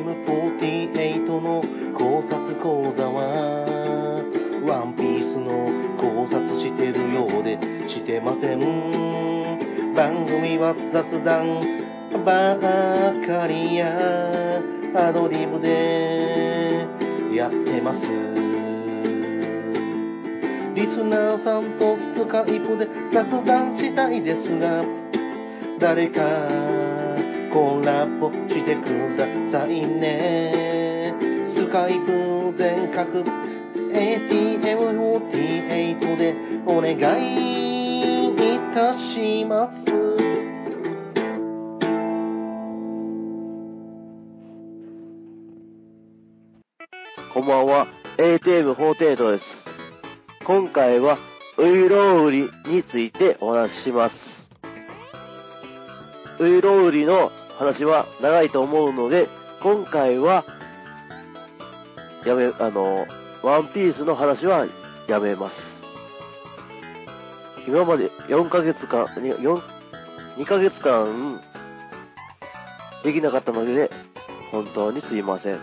M48 の考察講座はワンピースの考察してるようでしてません。番組は雑談ばかりやアドリブでやってます。リスナーさんとスカイプで雑談したいですが誰かコラボしてくださいねスカイプ全角 ATM48 でお願いいたしますこんばんは、ATM48 です。今回は、ウイロウリについてお話しします。ウイロウリの話は長いと思うので、今回は、やめ、あの、ワンピースの話はやめます。今まで4ヶ月間、2ヶ月間、できなかったので、本当にすいません。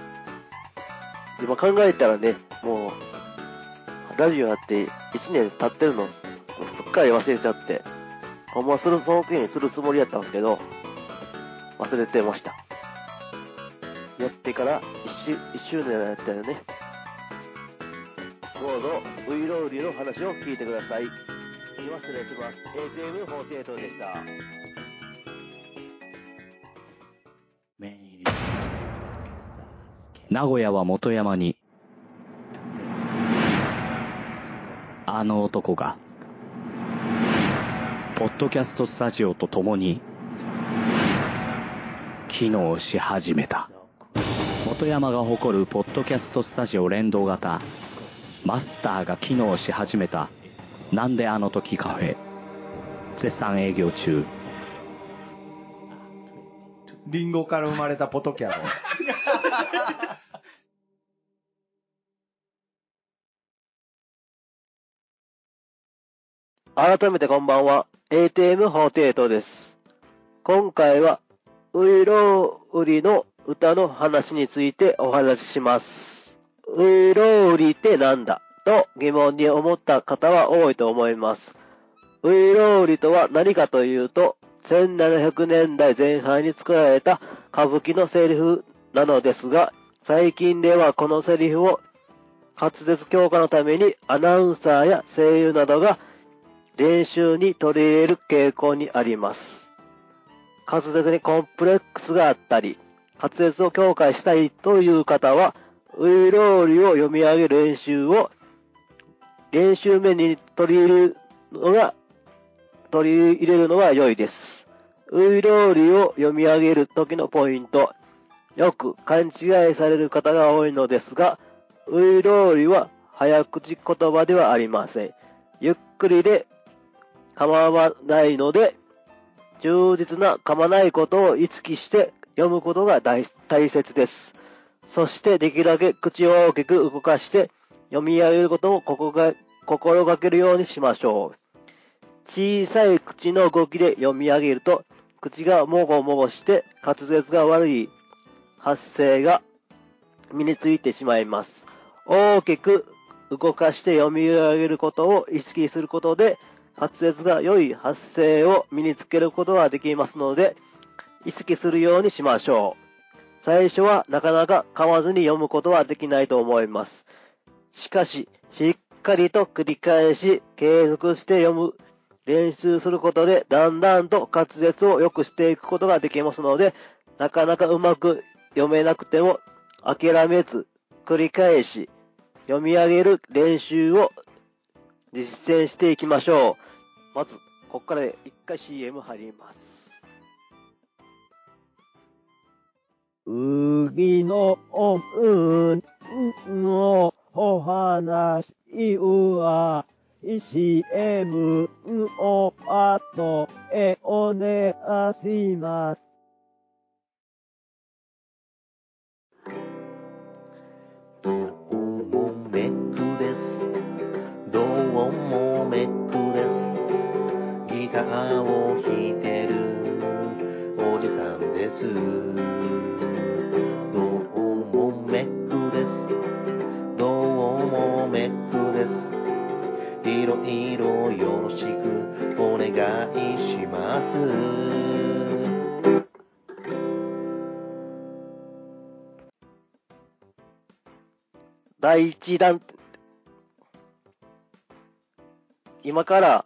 今考えたらね、もう、ラジオやって1年経ってるの、すっかり忘れちゃって、ほんまする、その時にするつもりやったんですけど、忘れてました。やってから1周 ,1 周年やったよね。どうぞ、ウイロウリの話を聞いてください。今失礼します。ATM48 でした。名古屋は元山に、あの男が、ポッドキャストスタジオと共に、機能し始めた。元山が誇るポッドキャストスタジオ連動型、マスターが機能し始めた、なんであの時カフェ、絶賛営業中。リンゴから生まれたポトキャロ。改めてこんばんは、ATM48 です。今回は、ウイロウリの歌の話についてお話しします。ウイロウリってなんだと疑問に思った方は多いと思います。ウイロウリとは何かというと、1700年代前半に作られた歌舞伎のセリフなのですが、最近ではこのセリフを滑舌強化のためにアナウンサーや声優などが練習に取り入れる傾向にあります。滑舌にコンプレックスがあったり、滑舌を強化したいという方は、ウイローリを読み上げる練習を練習面に取り入れるのが、取り入れるのが良いです。ウイローリを読み上げる時のポイント、よく勘違いされる方が多いのですが、ウイローリは早口言葉ではありません。ゆっくりで構わないので、充実な噛まないことを意識して読むことが大切です。そしてできるだけ口を大きく動かして読み上げることをここが心がけるようにしましょう。小さい口の動きで読み上げると、口がもごもごして滑舌が悪い発声が身についてしまいます。大きく動かして読み上げることを意識することで、滑舌が良い発声を身につけることができますので、意識するようにしましょう。最初はなかなか噛まずに読むことはできないと思います。しかし、しっかりと繰り返し継続して読む練習することで、だんだんと滑舌を良くしていくことができますので、なかなかうまく読めなくても諦めず、繰り返し読み上げる練習を実践していきましょう。まず、ここから一回 CM 入ります。うぎのおうのお話は CM を後へお願いします。第一弾、今から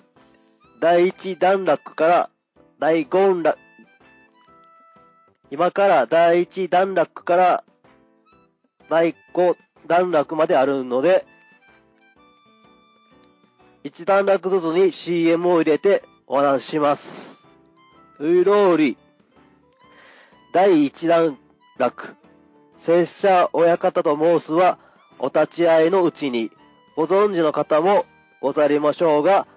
第一段落から第五段、今から第一段落から第五段落まであるので、一段落ずつに CM を入れてお話しします。うろうり。第一段落。拙者親方と申すは、お立ち会いのうちに、ご存知の方もござりましょうが、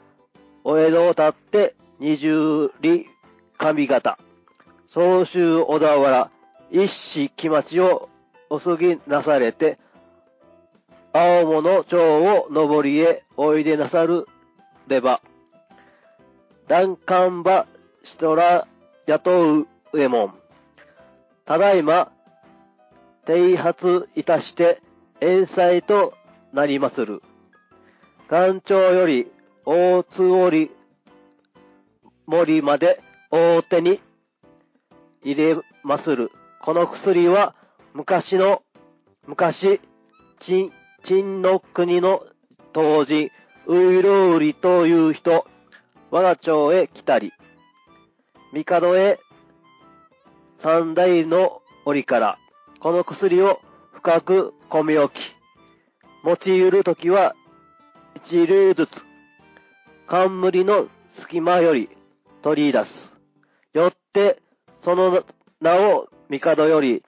お江戸を立って二十里上方、総州小田原、一子木町をお過ぎなされて、青物町を上りへおいでなさるれば、欄干馬しとら雇うえもん。ただいま、提発いたして、遠斎となりまする。岩頂より大津織森まで大手に入れまする。この薬は昔の、昔、陳、陳の国の当時、ウイロウリという人、我が町へ来たり、帝へ三代の折から、この薬を深く込み置き、用いるときは一粒ずつ、冠の隙間より取り出す。よって、その名を帝より、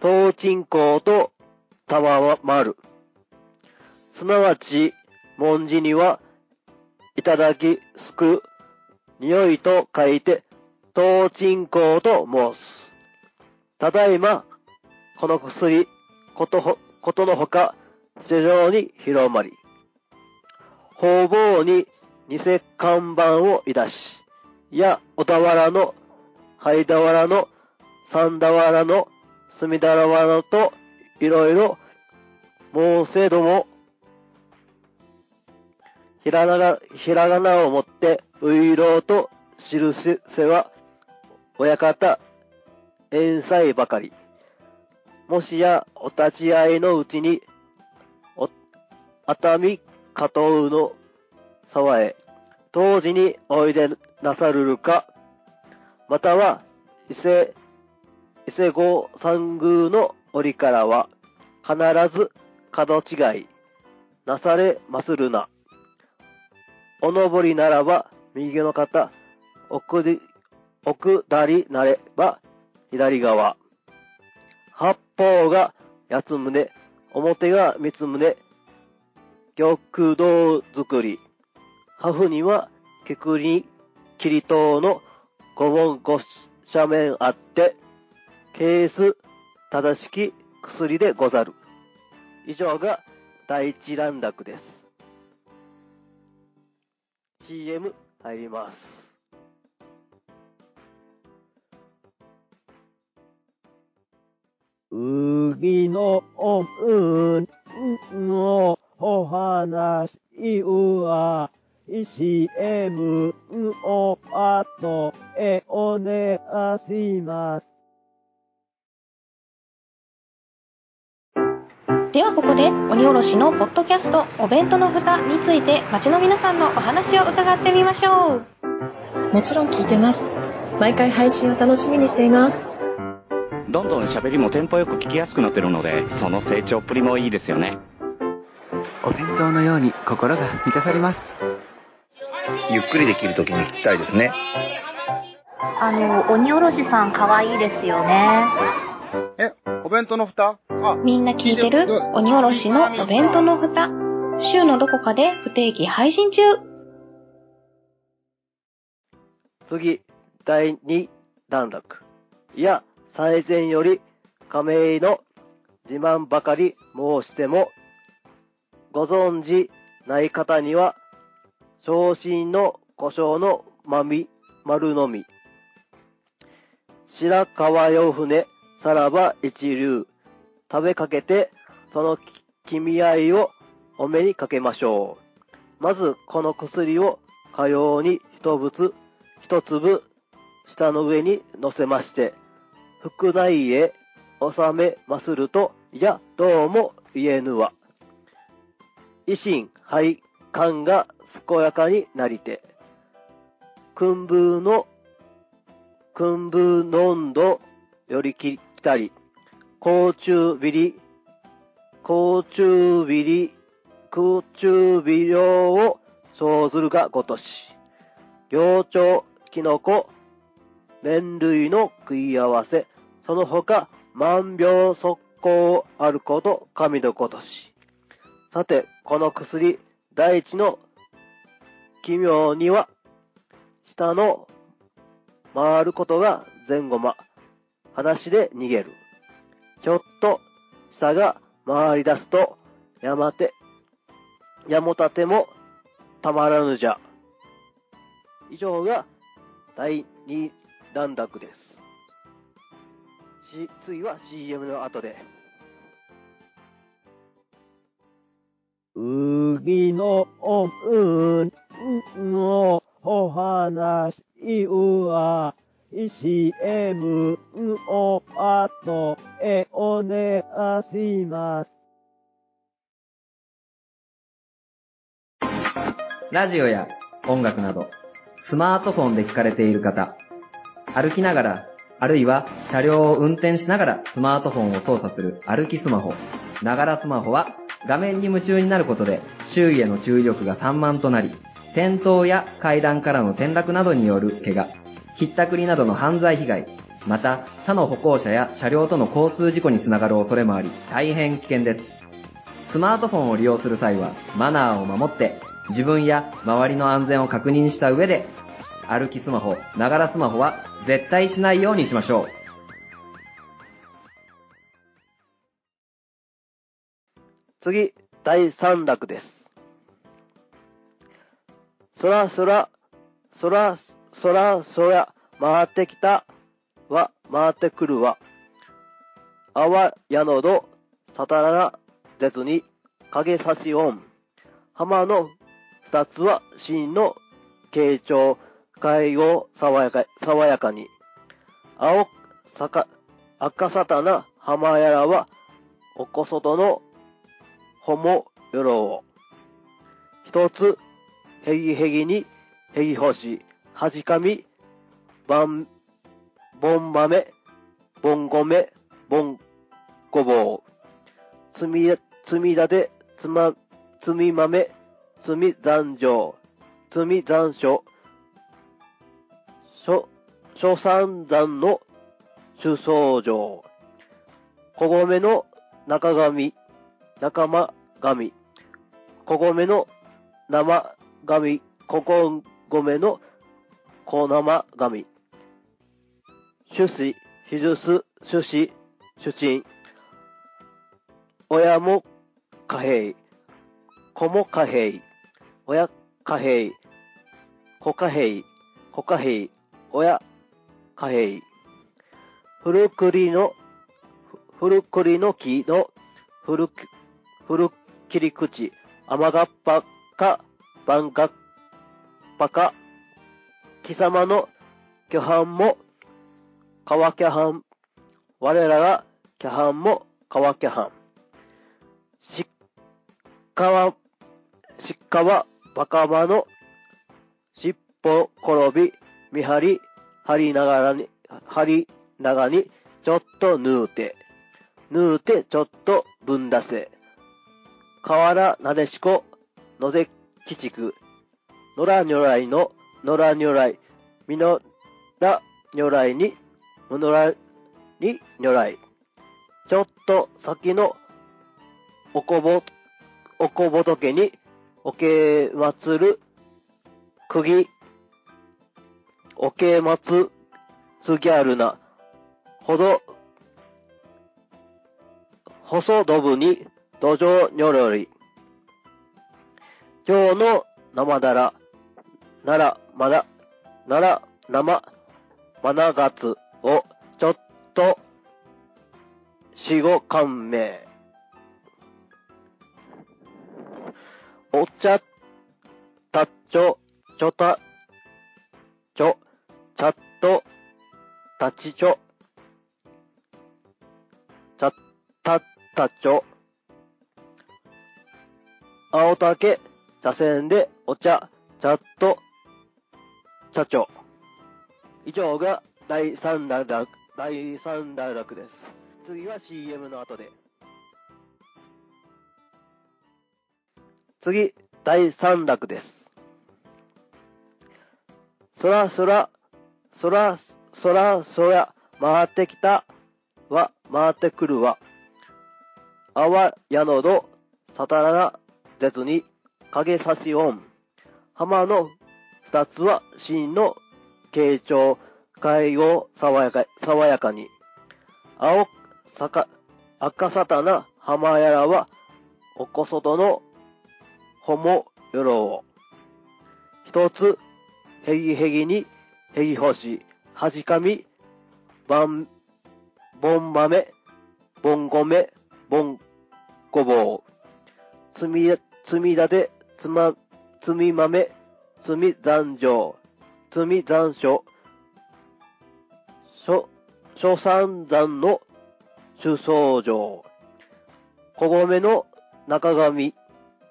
東鎮公と賜る。すなわち、文字には、いただきすく、匂いと書いて、東鎮公と申す。ただいま、この薬、ことほ、ことのほか、世上に広まり、方々に偽看板をいたし、や、小田原の、灰田原の、三田原の、隅田原のと、いろいろ、申せども、ひらがな、ひらがなをもって、ういろうと記せは、親方、遠斎ばかり。もしや、お立ち会いのうちに、お、熱海加藤の沢へ、当時においでなさるるか、または、伊勢、伊勢郷三宮の折からは、必ず角違い、なされまするな。お登りならば、右の方、奥り、奥だりなれば、左側。八方が八つ胸、表が三つ胸、玉堂作り。ハフには、けくり、切り塔の五門五斜面あって、ケース、正しき薬でござる。以上が第一段落です。CM 入ります。うぎのうんのお話は CM を後へお願いします。ではここで鬼おろしのポッドキャストお弁当の蓋について街の皆さんのお話を伺ってみましょうもちろん聞いてます。毎回配信を楽しみにしています。どんどん喋りもテンポよく聞きやすくなってるので、その成長っぷりもいいですよね。お弁当のように心が満たされます。ゆっくりできるときに聞きたいですね。あの、鬼おろしさん可愛いですよね。え、お弁当の蓋？あ、みんな聞いてる？鬼おろしのお弁当の蓋週のどこかで不定期配信中次、第2段落。いや、最前より亀井の自慢ばかり申しても、ご存知ない方には、昇進の故障のまみ、丸のみ。白川洋船、さらば一流。食べかけて、その君合いをお目にかけましょう。まず、この薬をかように一物、一粒、下の上に乗せまして、腹内へ収めますると、いや、どうも言えぬわ。維新、肺、肝が健やかになりて、訓部の、訓部濃度よりきたり、甲虫ビリ、甲虫ビリ、空中微量を生ずるがごとし、幼鳥、キノコ、麺類の食い合わせ、その他万病速攻あること神のごとし。さて、この薬、第一の奇妙には、下の回ることが前後ま、裸足で逃げる。ちょっと下が回り出すと、山手、やもたてもたまらぬじゃ。以上が第2段落です。し次は CM の後で。うぎのおうんのお話は CM をあとへお願いします。ラジオや音楽など、スマートフォンで聞かれている方、歩きながら、あるいは車両を運転しながらスマートフォンを操作する歩きスマホ、ながらスマホは画面に夢中になることで周囲への注意力が散漫となり、転倒や階段からの転落などによる怪我、ひったくりなどの犯罪被害、また他の歩行者や車両との交通事故につながる恐れもあり、大変危険です。スマートフォンを利用する際はマナーを守って自分や周りの安全を確認した上で、歩きスマホ、ながらスマホは絶対しないようにしましょう。次、第3落です。そらそら、そら、そらそら、回ってきたは、回ってくるわ。あわやのど、さたらな、絶に、影差し音。浜の二つは、真の傾聴、介護、爽やか、爽やかに。青、さか、赤さたな、浜やらは、おこそとの、ほもよろを。一つ、へぎへぎに、へぎほし、はじかみ、ばん、ぼん豆、ぼん米、ぼんごぼう。つみ、つみだて、つま、つみ豆、つみ残上、つみ残暑、諸、諸三山の主相上。小米の中髪、仲間神。小米の生神。ここ米の小生神。主子、ひずす、主子、主人。親も貨幣。子も貨幣。親貨幣。子貨幣。子貨幣。親貨幣。古栗の、古栗の木の古古切り口、甘がっぱか、番がっぱか、貴様の巨藩も、川巨藩、我らが巨藩も川巨藩。しっかわ、しっかわ、バカバの、尻尾転び、見張り、張りながらに、張りながに、ちょっと縫うて、縫うてちょっとぶんだせ。河原なでしこ、のぜきちく、野良如来の野良如来、みのら如来に、むのらに如来。ちょっと先のおこぼ、おこぼとけに、おけまつる、釘、おけまつ、すぎゃるな、ほど、細どぶに、土壌にょろり。今日の生だら、なら、まだ、なら、生、まながつを、ちょっと、しごかんめ。お茶、たっちょ、ちょた、ちょ、ちゃっと、たちちょ、ちゃったったちょ、青竹、茶筅でお茶、チャット、社長。以上が第3段落、第3段落です。次は CM の後で。次、第3落です。そらそら、そら、そらそら、回ってきたは、回ってくるわ。あわやのど、さたらな、絶に、影差し音。浜の二つは、真の、傾聴、介護、爽やか、爽やかに。青、さか、赤さたな、浜やらは、おこそとの、ほもよろを。一つ、へぎへぎに、へぎほし、はじかみ、ばん、ぼんまめ、ぼんごめ、ぼんごぼう。つみ、つみだて、つま、つみまめ、つみざんじょう、つみざんしょ、しょ、しょさんざんの、しゅそうじょう。こごめの、なかがみ、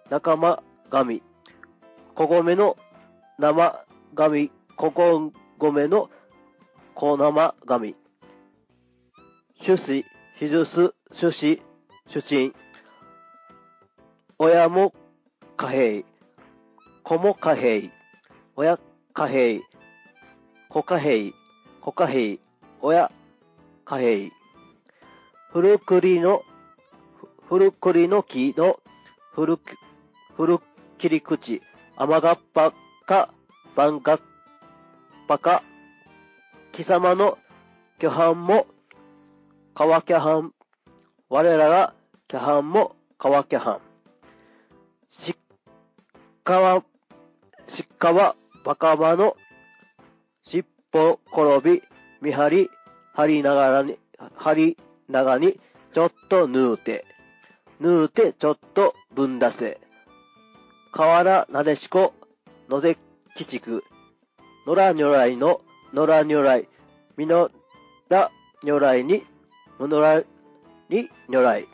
なかまがみ、こごめの、なま、神、ここ米の小生神。主子、ひずす、主子、主人。親も貨幣、子も貨幣、親貨幣、子貨幣、子貨幣、親貨幣。古栗の、古栗の木の古、古切り口、甘がっぱか、番がっぱか、貴様の巨藩も、川巨藩、我らが巨藩も川巨藩。しっかわ、しっかわ、バカバの、尻尾転び、見張り、張りながらに、張りながに、ちょっと縫うて、縫うてちょっとぶんだせ。河原なでしこ、のぜきちく、野良如来の野良如来、みのら如来に、むのらに如来。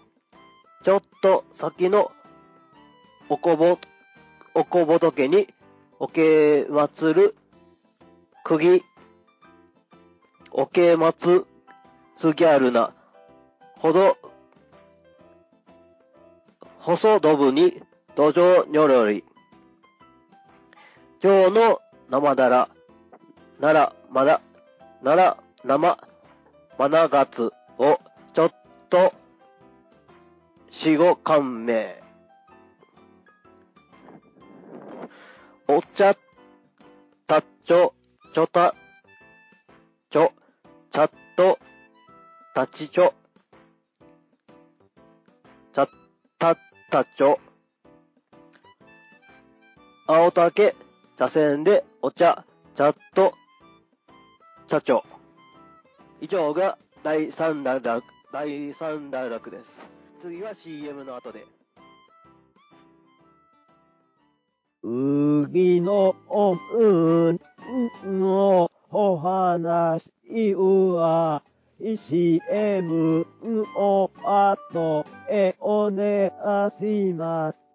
ちょっと先のおこぼ、おこぼとけに、おけまつる、くぎ、おけまつ、すぎゃるな、ほど、細どぶに、土壌にょろり。今日の生だら、なら、まだ、なら、生、まながつを、ちょっと、しごかんめ。お茶、たっちょ、ちょた、ちょ、ちゃっと、たちちょ、ちゃったったちょ、青竹、茶筅でお茶、チャット、茶長。以上が第3段落、第3段落です。次は CM の後で。海のうんのお話は CM を後へお願いします。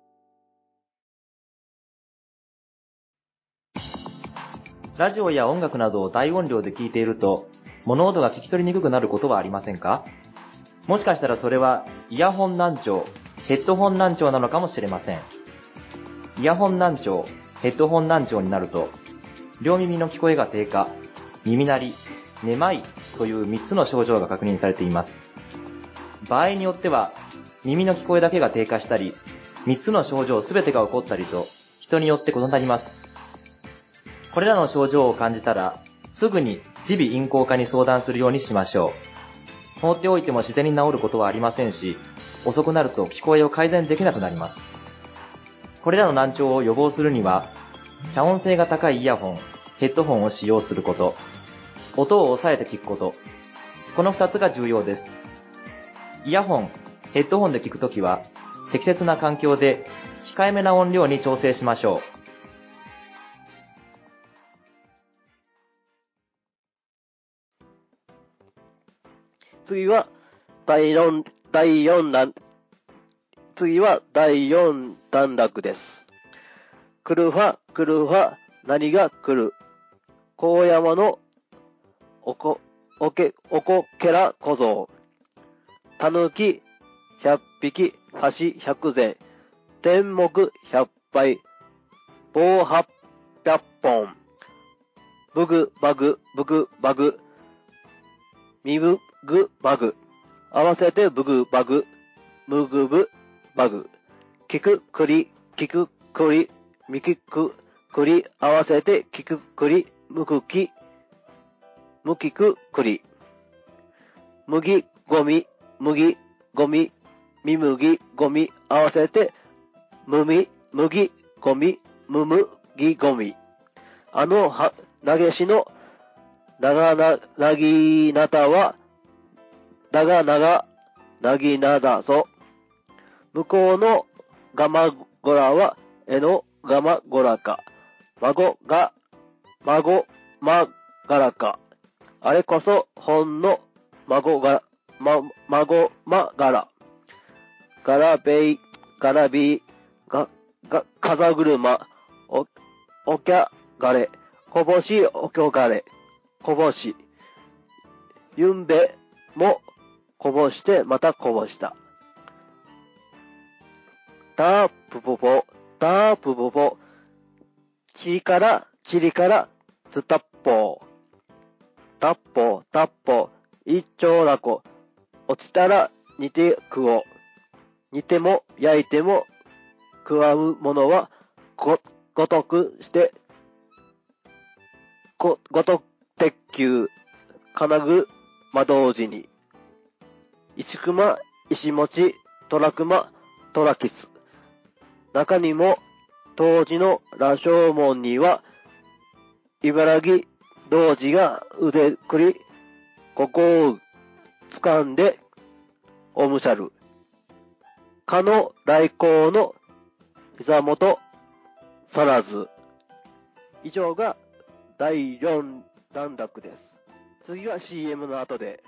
ラジオや音楽などを大音量で聞いていると、物音が聞き取りにくくなることはありませんか？もしかしたらそれは、イヤホン難聴、ヘッドホン難聴なのかもしれません。イヤホン難聴、ヘッドホン難聴になると、両耳の聞こえが低下、耳鳴り、めまいという3つの症状が確認されています。場合によっては、耳の聞こえだけが低下したり、3つの症状すべてが起こったりと、人によって異なります。これらの症状を感じたら、すぐに耳鼻咽喉科に相談するようにしましょう。放っておいても自然に治ることはありませんし、遅くなると聞こえを改善できなくなります。これらの難聴を予防するには、遮音性が高いイヤホン、ヘッドホンを使用すること、音を抑えて聞くこと、この2つが重要です。イヤホン、ヘッドホンで聞くときは、適切な環境で控えめな音量に調整しましょう。次は第4、第4弾、次は第4段落です。来るファ、来るファ、何が来る？高山のおこ、おけ、おこけら小僧。たぬき100匹、橋100膳。天目100杯。棒800本。ブグバグ、ブグバグ。みぶぐばぐ。合わせてぶぐばぐ。むぐぶばぐ。きくくり、きくくり、みきくくり、合わせてきくくり、むくき、むきくくり。むぎごみ、むぎごみ、みむぎごみ、合わせてむみ、むぎごみ、むむぎごみ。あのは、なげしの長な、なぎなたは、だがなが、なぎなだぞ。向こうのガマゴラは、えのガマゴラか。孫が、孫、まがらか。あれこそ、ほんの、孫が、ま、孫まがら。ガラベイ、ガラビー、が、が、風車、お、おきゃがれ、こぼしおきょがれ、こぼし。ゆんべも、こぼして、またこぼした。たーぷぽぽ、たーぷぽぽ、ちりから、ちりから、つたっぽー。たっぽ、たっぽ、一丁らこ、落ちたら煮て食おう。煮ても焼いても食わうものはご、ごとくして、ご、ごと鉄球、金具、魔道寺に。石熊、石持ち、虎熊、虎キス。中にも、当時の羅生門には、茨城童子が腕くり、ここを掴んで、おむしゃる。かの来光の膝元さらず。以上が第4段落です。次は CM の後で。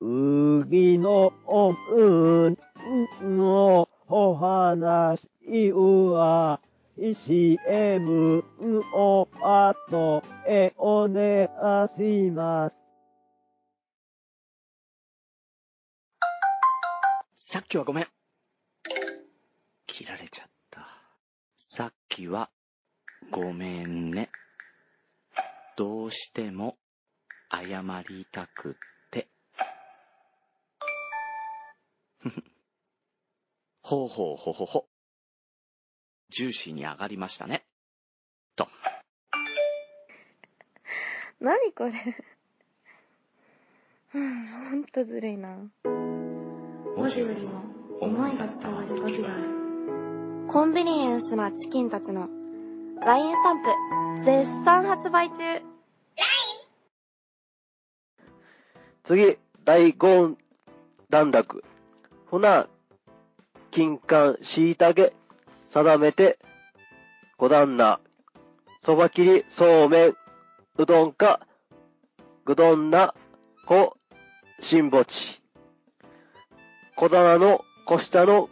うぎのおうのお話は CM の後へお願いします。さっきはごめん。切られちゃった。さっきは、ごめんね。どうしても、謝りたくって。ふふ。ほうほうほほほ。ジューシーに上がりましたね。と。何これ。うん、ほんとずるいな。文字よりも思いが伝わる時がある。コンビニエンスなチキンたちの LINE スタンプ絶賛発売中次、第5段落。船、金柑、椎茸、定めて、五段な。そば切り、そうめん、うどんか、ぐどんな、こ、しんぼち。小棚の小下の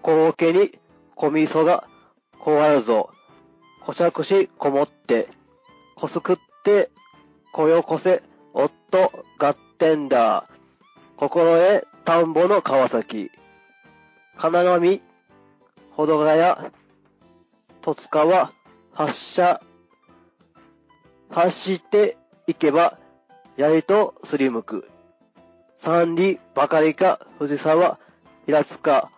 小桶に小味噌がこわるぞ。こしゃくしこもって、こすくって、こよこせ、おっと、合点だ。心得、田んぼの川崎。金上、ほどがや、戸塚は、発射、発していけば、やりとすりむく。三里ばかりか、藤沢、平塚、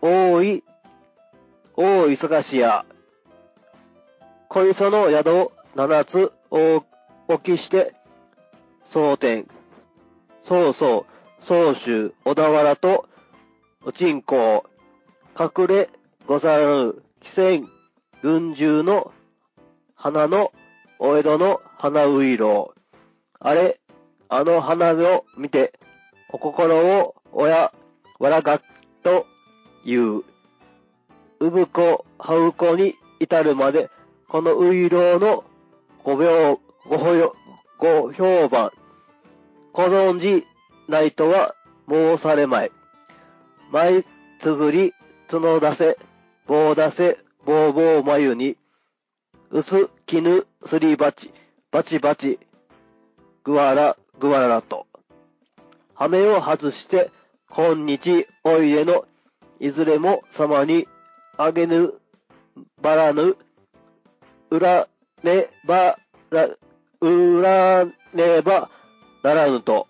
大い、大忙しや。小磯の宿を七つ大置きして、蒼天、曹操、曹州、小田原と、おちんこ隠れござる、汽船、軍中の花の、お江戸の花ういろう。あれ、あの花を見て、お心を親、わらがと言う。うぶこ、はうこに至るまで、このういろうのご病、ごほよ、ご評判、ご存知ないとは申されまい。舞つぐり、角出せ、棒出せ、ぼうぼう眉に、薄絹すり鉢、バチバチ、ぐわら、ぐわらと。羽目を外して、今日おいでの、いずれも様にあげぬ、ばらぬ、裏ねばら、裏ねばならぬと、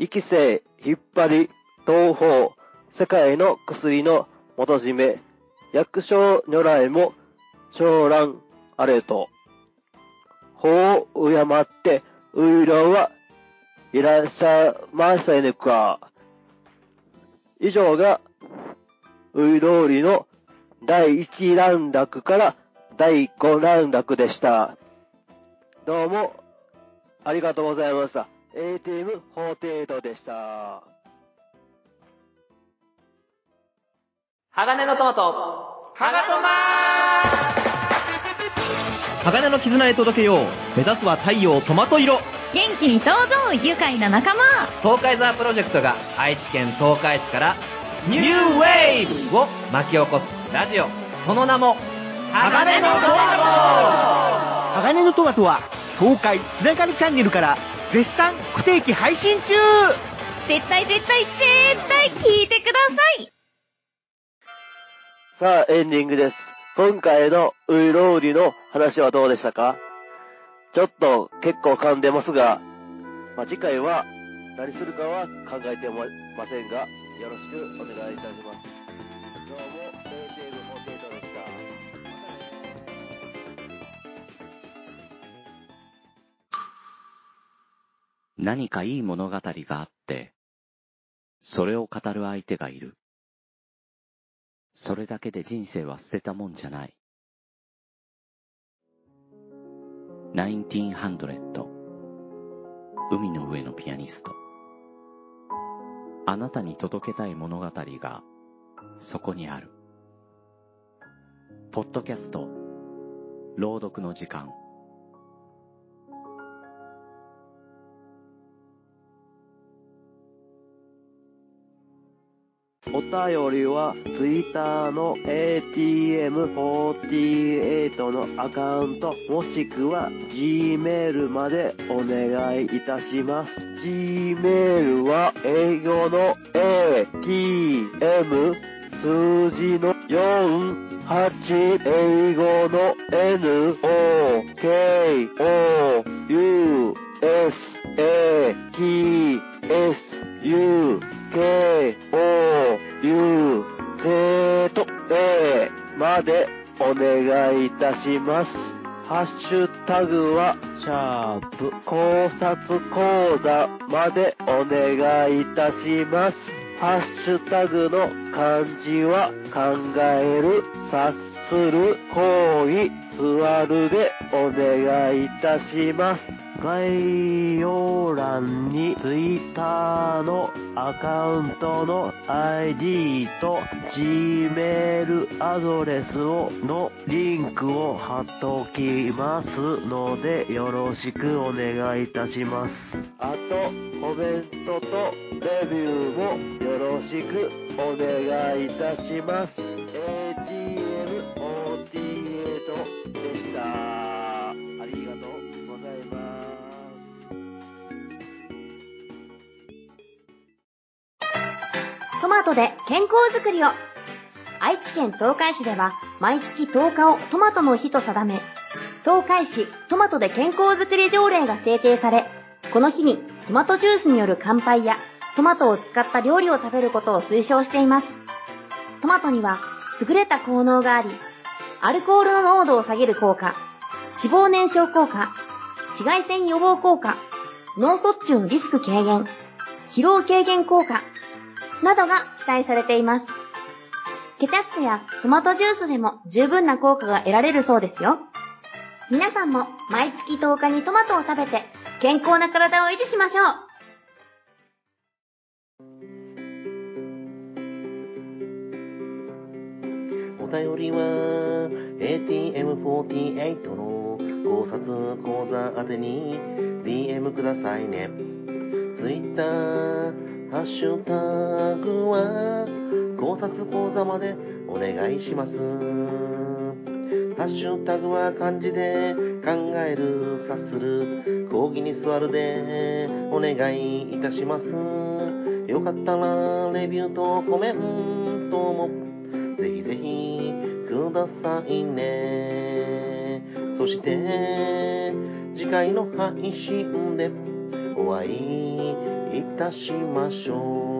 生きせ引っ張り、東方、世界の薬の元締め、役所如来も、長蘭あれと、法を敬って、ういろはいらっしゃいませぬか。以上が、ういろうりの第1乱落から第5乱落でした。どうも、ありがとうございました。ATM 法程度でした。鋼のトマト、ハガトマ鋼の絆へ届けよう。目指すは太陽トマト色。元気に登場愉快な仲間東海ザープロジェクトが愛知県東海市からニューウェーブを巻き起こすラジオ。その名も、鋼のトマト鋼のトマトは東海つながるチャンネルから絶賛不定期配信中絶対絶対絶対聞いてくださいさあ、エンディングです。今回のウイロウリの話はどうでしたか？ちょっと結構噛んでますが、まあ、次回は何するかは考えてませんが、よろしくお願いいたします。どうも、何かいい物語があって、それを語る相手がいる。それだけで人生は捨てたもんじゃない。1900海の上のピアニスト。あなたに届けたい物語がそこにある。ポッドキャスト、朗読の時間。便りは Twitter の ATM48 のアカウントもしくは Gmail までお願いいたします。Gmail は英語の ATM 数字の4 8英語の N O K O U S A T S U K O U Z A までお願いいたします。ハッシュタグは、シャープ考察講座までお願いいたします。ハッシュタグの漢字は、考える、察する、行為、座るでお願いいたします。概要欄に Twitter のアカウントの ID と Gmail アドレスをのリンクを貼っておきますのでよろしくお願いいたします。あとコメントとレビューもよろしくお願いいたします。で健康づくりを愛知県東海市では毎月10日をトマトの日と定め、東海市トマトで健康づくり条例が制定され、この日にトマトジュースによる乾杯やトマトを使った料理を食べることを推奨しています。トマトには優れた効能があり、アルコールの濃度を下げる効果、脂肪燃焼効果、紫外線予防効果、脳卒中のリスク軽減、疲労軽減効果、などが期待されています。ケチャップやトマトジュースでも十分な効果が得られるそうですよ。皆さんも毎月10日にトマトを食べて健康な体を維持しましょう。お便りは ATM48 の考察講座宛てに DM くださいね。ツイッター、ハッシュタグは考察講座までお願いします。ハッシュタグは漢字で考える、察する、講義に座るでお願いいたします。よかったらレビューとコメントもぜひぜひくださいね。そして次回の配信でお会いいたしましょう。